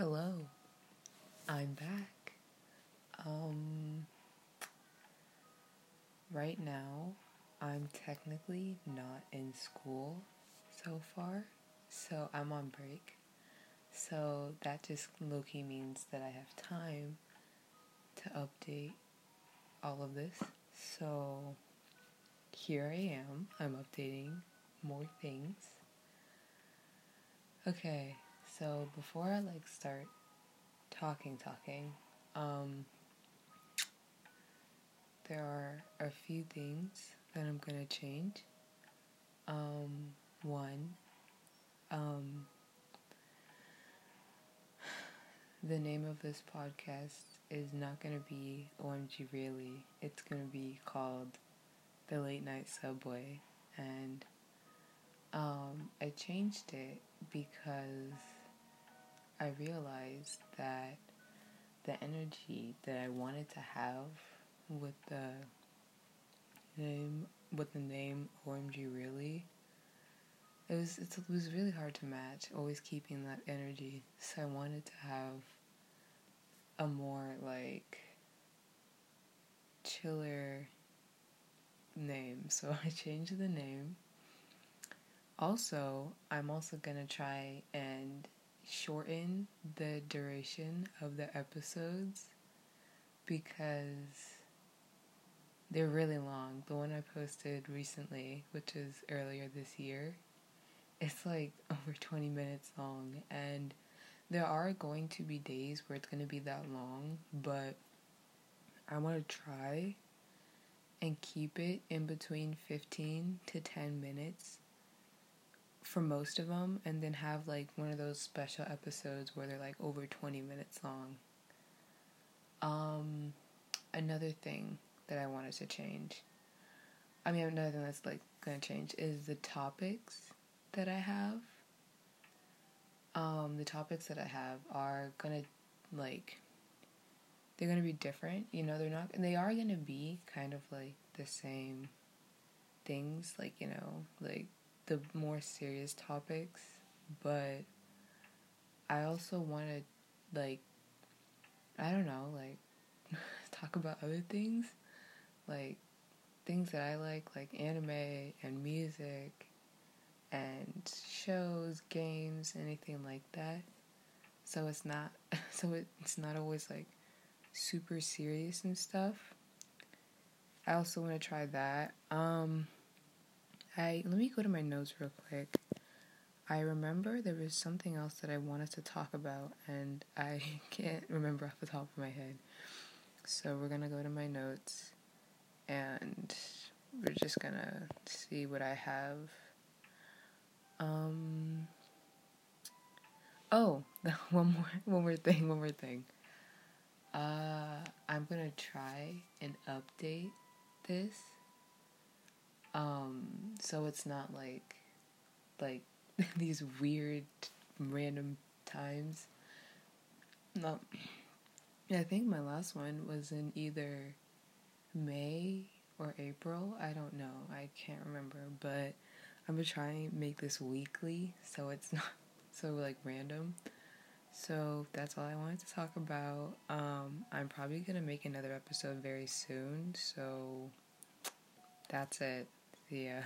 Hello, I'm back. Um, right now, I'm technically not in school so far, so I'm on break. So that just low key means that I have time to update all of this. So here I am. I'm updating more things. Okay, so before I like start talking talking, um there are a few things that I'm gonna change. Um one, um the name of this podcast is not gonna be OMG Really. It's gonna be called The Late Night Subway and um, I changed it because I realized that the energy that I wanted to have with the name with the name OMG really it was it was really hard to match always keeping that energy. So I wanted to have a more like chiller name. So I changed the name. Also, I'm also gonna try and shorten the duration of the episodes because they're really long. The one I posted recently, which is earlier this year, it's like over 20 minutes long and there are going to be days where it's going to be that long, but I want to try and keep it in between 15 to 10 minutes for most of them and then have like one of those special episodes where they're like over 20 minutes long. Um another thing that I wanted to change. I mean another thing that's like going to change is the topics that I have. Um the topics that I have are going to like they're going to be different, you know, they're not and they are going to be kind of like the same things like, you know, like the more serious topics, but I also want to, like, I don't know, like, talk about other things, like, things that I like, like anime and music and shows, games, anything like that. So it's not, so it, it's not always like super serious and stuff. I also want to try that. Um, I let me go to my notes real quick. I remember there was something else that I wanted to talk about and I can't remember off the top of my head. So we're to go to my notes and we're just to see what I have. Um Oh, one more one more thing, one more thing. Uh I'm to try and update this um, so it's not like like these weird random times. No. I think my last one was in either May or April. I don't know. I can't remember, but I'm gonna try and make this weekly so it's not so like random. So that's all I wanted to talk about. Um, I'm probably gonna make another episode very soon, so that's it. Yeah.